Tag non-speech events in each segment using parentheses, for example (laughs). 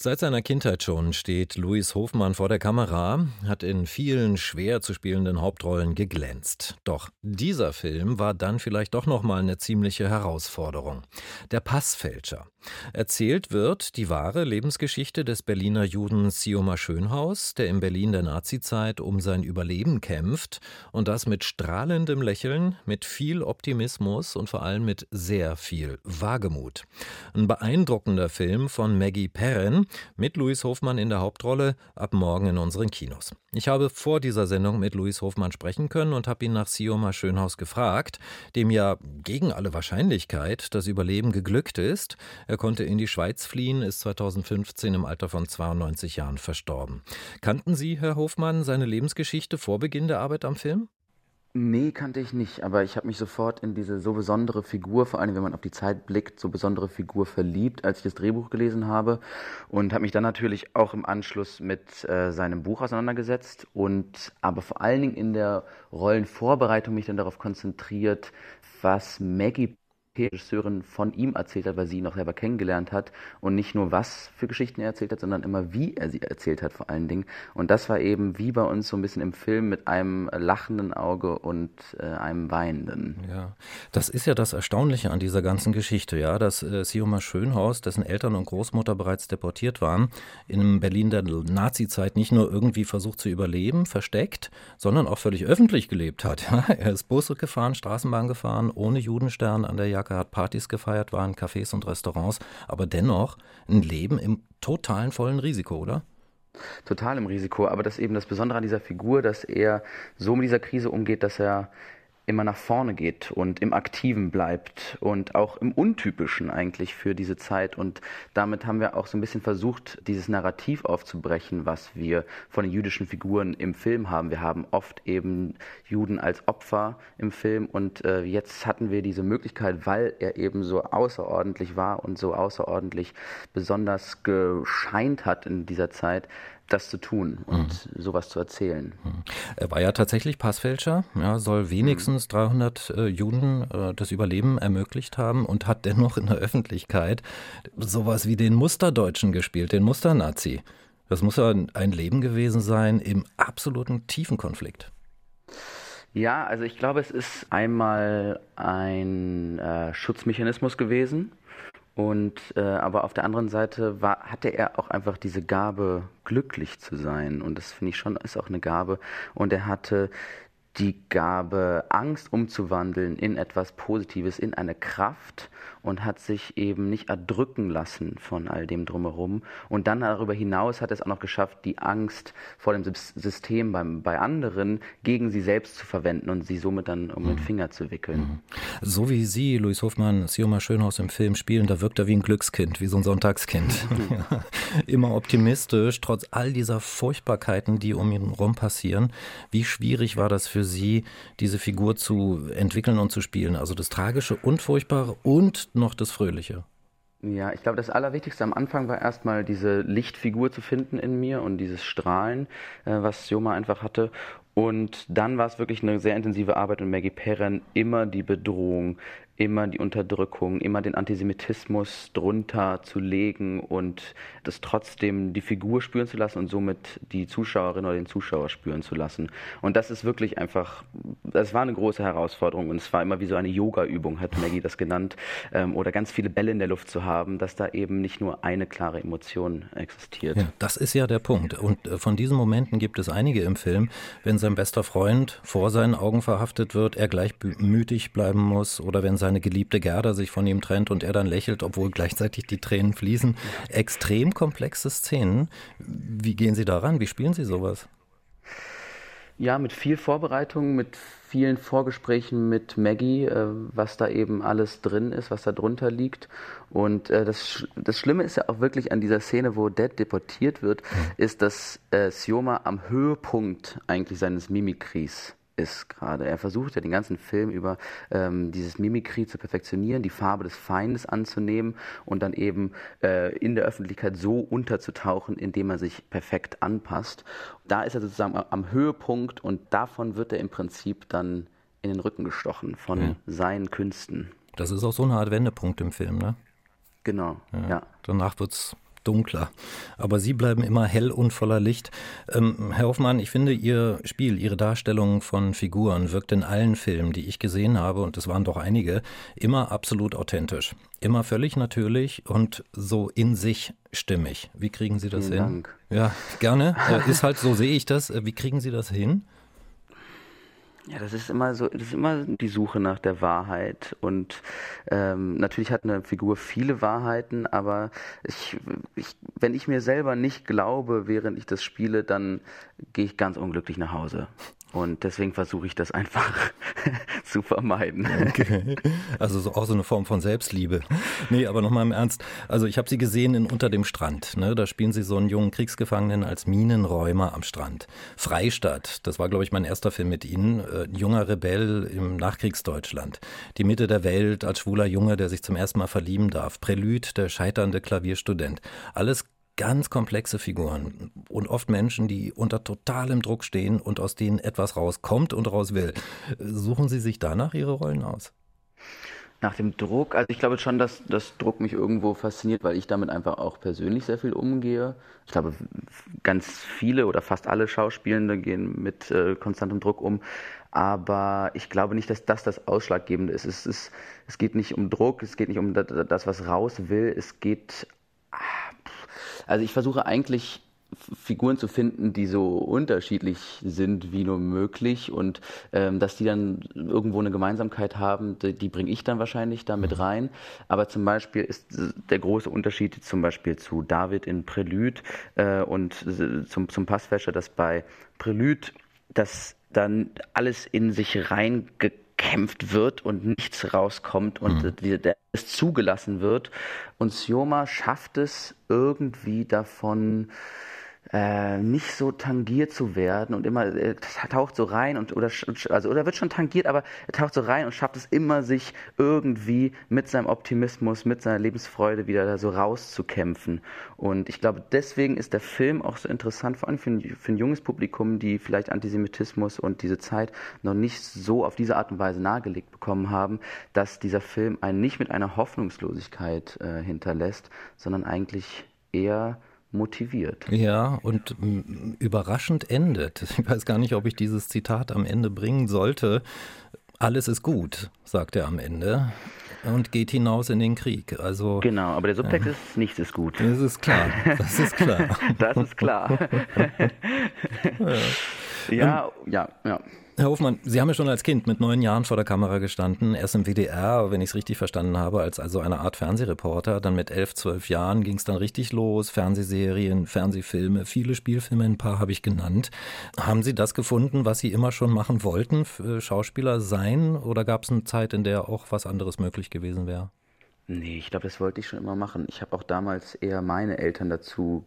Seit seiner Kindheit schon steht Louis Hofmann vor der Kamera, hat in vielen schwer zu spielenden Hauptrollen geglänzt. Doch dieser Film war dann vielleicht doch noch mal eine ziemliche Herausforderung. Der Passfälscher. Erzählt wird die wahre Lebensgeschichte des Berliner Juden Sioma Schönhaus, der in Berlin der Nazizeit um sein Überleben kämpft und das mit strahlendem Lächeln, mit viel Optimismus und vor allem mit sehr viel Wagemut. Ein beeindruckender Film von Maggie Perrin, mit Louis Hofmann in der Hauptrolle ab morgen in unseren Kinos. Ich habe vor dieser Sendung mit Louis Hofmann sprechen können und habe ihn nach Sioma Schönhaus gefragt, dem ja gegen alle Wahrscheinlichkeit das Überleben geglückt ist. Er konnte in die Schweiz fliehen, ist 2015 im Alter von 92 Jahren verstorben. Kannten Sie, Herr Hofmann, seine Lebensgeschichte vor Beginn der Arbeit am Film? Nee, kannte ich nicht, aber ich habe mich sofort in diese so besondere Figur, vor allem wenn man auf die Zeit blickt, so besondere Figur verliebt, als ich das Drehbuch gelesen habe und habe mich dann natürlich auch im Anschluss mit äh, seinem Buch auseinandergesetzt und aber vor allen Dingen in der Rollenvorbereitung mich dann darauf konzentriert, was Maggie Regisseurin von ihm erzählt hat, weil sie ihn auch selber kennengelernt hat und nicht nur was für Geschichten er erzählt hat, sondern immer wie er sie erzählt hat vor allen Dingen. Und das war eben wie bei uns so ein bisschen im Film mit einem lachenden Auge und äh, einem weinenden. Ja, das ist ja das Erstaunliche an dieser ganzen Geschichte, ja, dass äh, Sioma Schönhaus, dessen Eltern und Großmutter bereits deportiert waren, in Berlin der Nazizeit nicht nur irgendwie versucht zu überleben, versteckt, sondern auch völlig öffentlich gelebt hat. Ja? Er ist Busse gefahren, Straßenbahn gefahren, ohne Judenstern an der Jacke er hat Partys gefeiert, war in Cafés und Restaurants, aber dennoch ein Leben im totalen vollen Risiko, oder? Total im Risiko, aber das ist eben das Besondere an dieser Figur, dass er so mit dieser Krise umgeht, dass er immer nach vorne geht und im Aktiven bleibt und auch im Untypischen eigentlich für diese Zeit. Und damit haben wir auch so ein bisschen versucht, dieses Narrativ aufzubrechen, was wir von den jüdischen Figuren im Film haben. Wir haben oft eben Juden als Opfer im Film und äh, jetzt hatten wir diese Möglichkeit, weil er eben so außerordentlich war und so außerordentlich besonders gescheint hat in dieser Zeit, das zu tun und mhm. sowas zu erzählen. Mhm. Er war ja tatsächlich Passfälscher, ja, soll wenigstens mhm. 300 äh, Juden äh, das Überleben ermöglicht haben und hat dennoch in der Öffentlichkeit sowas wie den Musterdeutschen gespielt, den Musternazi. Das muss ja ein Leben gewesen sein im absoluten tiefen Konflikt. Ja, also ich glaube, es ist einmal ein äh, Schutzmechanismus gewesen und äh, aber auf der anderen Seite war, hatte er auch einfach diese Gabe, glücklich zu sein. Und das finde ich schon ist auch eine Gabe. Und er hatte die Gabe, Angst umzuwandeln in etwas Positives, in eine Kraft und hat sich eben nicht erdrücken lassen von all dem drumherum. Und dann darüber hinaus hat er es auch noch geschafft, die Angst vor dem System beim, bei anderen gegen sie selbst zu verwenden und sie somit dann um den mhm. Finger zu wickeln. Mhm. So wie Sie, Luis Hofmann, Sioma Schönhaus im Film spielen, da wirkt er wie ein Glückskind, wie so ein Sonntagskind. (laughs) Immer optimistisch, trotz all dieser Furchtbarkeiten, die um ihn herum passieren. Wie schwierig war das für Sie, diese Figur zu entwickeln und zu spielen? Also das Tragische und Furchtbare und noch das Fröhliche. Ja, ich glaube, das Allerwichtigste am Anfang war erstmal diese Lichtfigur zu finden in mir und dieses Strahlen, äh, was Joma einfach hatte. Und dann war es wirklich eine sehr intensive Arbeit mit Maggie Perren, immer die Bedrohung, immer die Unterdrückung, immer den Antisemitismus drunter zu legen und das trotzdem die Figur spüren zu lassen und somit die Zuschauerin oder den Zuschauer spüren zu lassen. Und das ist wirklich einfach, das war eine große Herausforderung und es war immer wie so eine Yoga-Übung, hat Maggie das genannt, ähm, oder ganz viele Bälle in der Luft zu haben, dass da eben nicht nur eine klare Emotion existiert. Ja, das ist ja der Punkt. Und äh, von diesen Momenten gibt es einige im Film, wenn sein bester Freund vor seinen Augen verhaftet wird, er gleichmütig bleiben muss oder wenn seine geliebte Gerda sich von ihm trennt und er dann lächelt, obwohl gleichzeitig die Tränen fließen. Extrem komplexe Szenen. Wie gehen Sie daran? Wie spielen Sie sowas? Ja, mit viel Vorbereitung, mit vielen Vorgesprächen mit Maggie, äh, was da eben alles drin ist, was da drunter liegt. Und äh, das, das Schlimme ist ja auch wirklich an dieser Szene, wo Dad deportiert wird, mhm. ist, dass äh, Sioma am Höhepunkt eigentlich seines Mimikries ist gerade. Er versucht ja den ganzen Film über ähm, dieses Mimikry zu perfektionieren, die Farbe des Feindes anzunehmen und dann eben äh, in der Öffentlichkeit so unterzutauchen, indem er sich perfekt anpasst. Da ist er sozusagen am Höhepunkt und davon wird er im Prinzip dann in den Rücken gestochen von ja. seinen Künsten. Das ist auch so eine Art Wendepunkt im Film, ne? Genau, ja. ja. Danach wird es dunkler. Aber Sie bleiben immer hell und voller Licht. Ähm, Herr Hoffmann, ich finde Ihr Spiel, Ihre Darstellung von Figuren wirkt in allen Filmen, die ich gesehen habe, und es waren doch einige, immer absolut authentisch. Immer völlig natürlich und so in sich stimmig. Wie kriegen Sie das Vielen hin? Dank. Ja, gerne. Äh, ist halt so, sehe ich das. Äh, wie kriegen Sie das hin? Ja, das ist immer so, das ist immer die Suche nach der Wahrheit. Und ähm, natürlich hat eine Figur viele Wahrheiten, aber ich, ich, wenn ich mir selber nicht glaube, während ich das spiele, dann gehe ich ganz unglücklich nach Hause. Und deswegen versuche ich das einfach (laughs) zu vermeiden. Okay. Also so, auch so eine Form von Selbstliebe. Nee, aber nochmal im Ernst. Also ich habe Sie gesehen in Unter dem Strand. Ne? Da spielen Sie so einen jungen Kriegsgefangenen als Minenräumer am Strand. Freistadt, das war, glaube ich, mein erster Film mit Ihnen. Äh, ein junger Rebell im Nachkriegsdeutschland. Die Mitte der Welt als schwuler Junge, der sich zum ersten Mal verlieben darf. Prälude, der scheiternde Klavierstudent. Alles ganz komplexe Figuren und oft Menschen, die unter totalem Druck stehen und aus denen etwas rauskommt und raus will. Suchen Sie sich danach Ihre Rollen aus? Nach dem Druck, also ich glaube schon, dass das Druck mich irgendwo fasziniert, weil ich damit einfach auch persönlich sehr viel umgehe. Ich glaube, ganz viele oder fast alle Schauspielende gehen mit äh, konstantem Druck um. Aber ich glaube nicht, dass das das Ausschlaggebende ist. Es, ist. es geht nicht um Druck, es geht nicht um das, was raus will. Es geht also ich versuche eigentlich Figuren zu finden, die so unterschiedlich sind wie nur möglich und ähm, dass die dann irgendwo eine Gemeinsamkeit haben, die, die bringe ich dann wahrscheinlich damit mhm. rein. Aber zum Beispiel ist der große Unterschied zum Beispiel zu David in Prelude äh, und zum, zum Passfäscher, dass bei Prelude das dann alles in sich reingekommen gekämpft wird und nichts rauskommt und mhm. der es zugelassen wird. Und Sioma schafft es irgendwie davon äh, nicht so tangiert zu werden und immer äh, taucht so rein und oder also oder wird schon tangiert, aber er taucht so rein und schafft es immer sich irgendwie mit seinem Optimismus, mit seiner Lebensfreude wieder da so rauszukämpfen. Und ich glaube, deswegen ist der Film auch so interessant, vor allem für ein, für ein junges Publikum, die vielleicht Antisemitismus und diese Zeit noch nicht so auf diese Art und Weise nahegelegt bekommen haben, dass dieser Film einen nicht mit einer Hoffnungslosigkeit äh, hinterlässt, sondern eigentlich eher motiviert. Ja, und überraschend endet. (laughs) Ich weiß gar nicht, ob ich dieses Zitat am Ende bringen sollte. Alles ist gut, sagt er am Ende und geht hinaus in den Krieg. Also genau, aber der Subtext äh, ist nichts ist gut. Das ist klar. Das ist klar. (laughs) das ist klar. ja, (laughs) ja, ja. ja. Herr Hofmann, Sie haben ja schon als Kind mit neun Jahren vor der Kamera gestanden, erst im WDR, wenn ich es richtig verstanden habe, als also eine Art Fernsehreporter. Dann mit elf, zwölf Jahren ging es dann richtig los, Fernsehserien, Fernsehfilme, viele Spielfilme, ein paar habe ich genannt. Haben Sie das gefunden, was Sie immer schon machen wollten, Schauspieler sein? Oder gab es eine Zeit, in der auch was anderes möglich gewesen wäre? Nee, ich glaube, das wollte ich schon immer machen. Ich habe auch damals eher meine Eltern dazu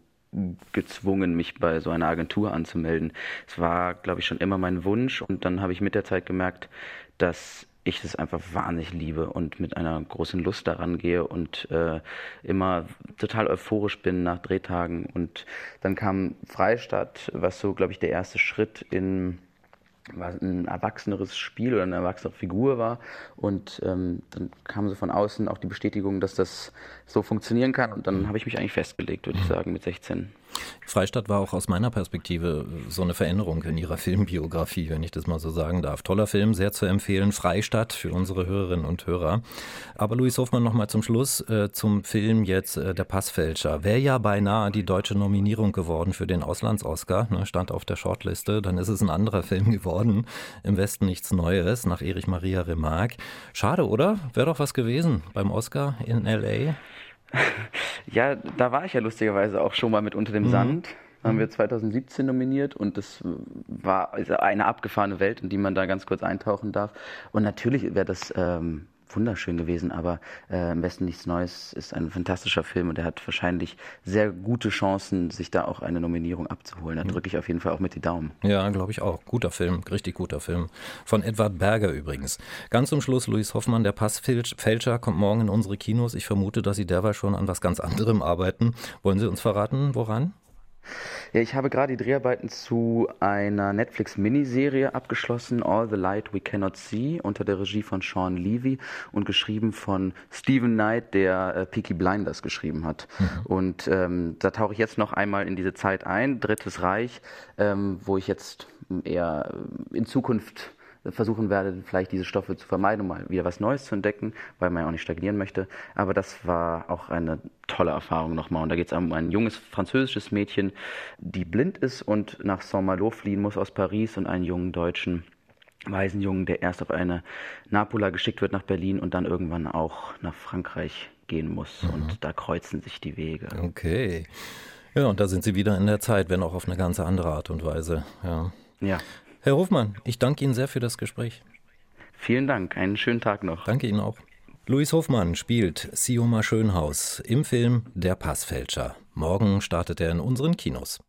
gezwungen, mich bei so einer Agentur anzumelden. Es war, glaube ich, schon immer mein Wunsch und dann habe ich mit der Zeit gemerkt, dass ich das einfach wahnsinnig liebe und mit einer großen Lust daran gehe und äh, immer total euphorisch bin nach Drehtagen. Und dann kam Freistadt, was so, glaube ich, der erste Schritt in was ein erwachseneres Spiel oder eine erwachsene Figur war. Und ähm, dann kam so von außen auch die Bestätigung, dass das so funktionieren kann. Und dann habe ich mich eigentlich festgelegt, würde ich sagen, mit 16. Freistadt war auch aus meiner Perspektive so eine Veränderung in ihrer Filmbiografie, wenn ich das mal so sagen darf. Toller Film, sehr zu empfehlen. Freistadt für unsere Hörerinnen und Hörer. Aber Luis Hofmann noch mal zum Schluss äh, zum Film jetzt äh, Der Passfälscher. Wäre ja beinahe die deutsche Nominierung geworden für den Auslands-Oscar, ne, stand auf der Shortliste. Dann ist es ein anderer Film geworden. Im Westen nichts Neues, nach Erich Maria Remarque. Schade, oder? Wäre doch was gewesen beim Oscar in L.A. (laughs) Ja, da war ich ja lustigerweise auch schon mal mit Unter dem mhm. Sand. Haben wir 2017 nominiert und das war eine abgefahrene Welt, in die man da ganz kurz eintauchen darf. Und natürlich wäre das ähm, wunderschön gewesen, aber äh, im Westen nichts Neues ist ein fantastischer Film und er hat wahrscheinlich sehr gute Chancen, sich da auch eine Nominierung abzuholen. Da drücke ich auf jeden Fall auch mit die Daumen. Ja, glaube ich auch. Guter Film, richtig guter Film. Von Edward Berger übrigens. Ganz zum Schluss, Luis Hoffmann, der Passfälscher kommt morgen in unsere Kinos. Ich vermute, dass Sie derweil schon an was ganz anderem arbeiten. Wollen Sie uns verraten, woran? Ja, ich habe gerade die Dreharbeiten zu einer Netflix-Miniserie abgeschlossen, All the Light We Cannot See, unter der Regie von Sean Levy und geschrieben von Stephen Knight, der äh, Peaky Blinders geschrieben hat. Mhm. Und ähm, da tauche ich jetzt noch einmal in diese Zeit ein, Drittes Reich, ähm, wo ich jetzt eher in Zukunft versuchen werde, vielleicht diese Stoffe zu vermeiden, um mal wieder was Neues zu entdecken, weil man ja auch nicht stagnieren möchte. Aber das war auch eine tolle Erfahrung nochmal. Und da geht es um ein junges französisches Mädchen, die blind ist und nach Saint-Malo fliehen muss aus Paris und einen jungen deutschen Waisenjungen, der erst auf eine Napola geschickt wird nach Berlin und dann irgendwann auch nach Frankreich gehen muss. Mhm. Und da kreuzen sich die Wege. Okay. Ja, und da sind Sie wieder in der Zeit, wenn auch auf eine ganz andere Art und Weise. Ja. Ja. Herr Hofmann, ich danke Ihnen sehr für das Gespräch. Vielen Dank, einen schönen Tag noch. Danke Ihnen auch. Luis Hofmann spielt Sioma Schönhaus im Film Der Passfälscher. Morgen startet er in unseren Kinos.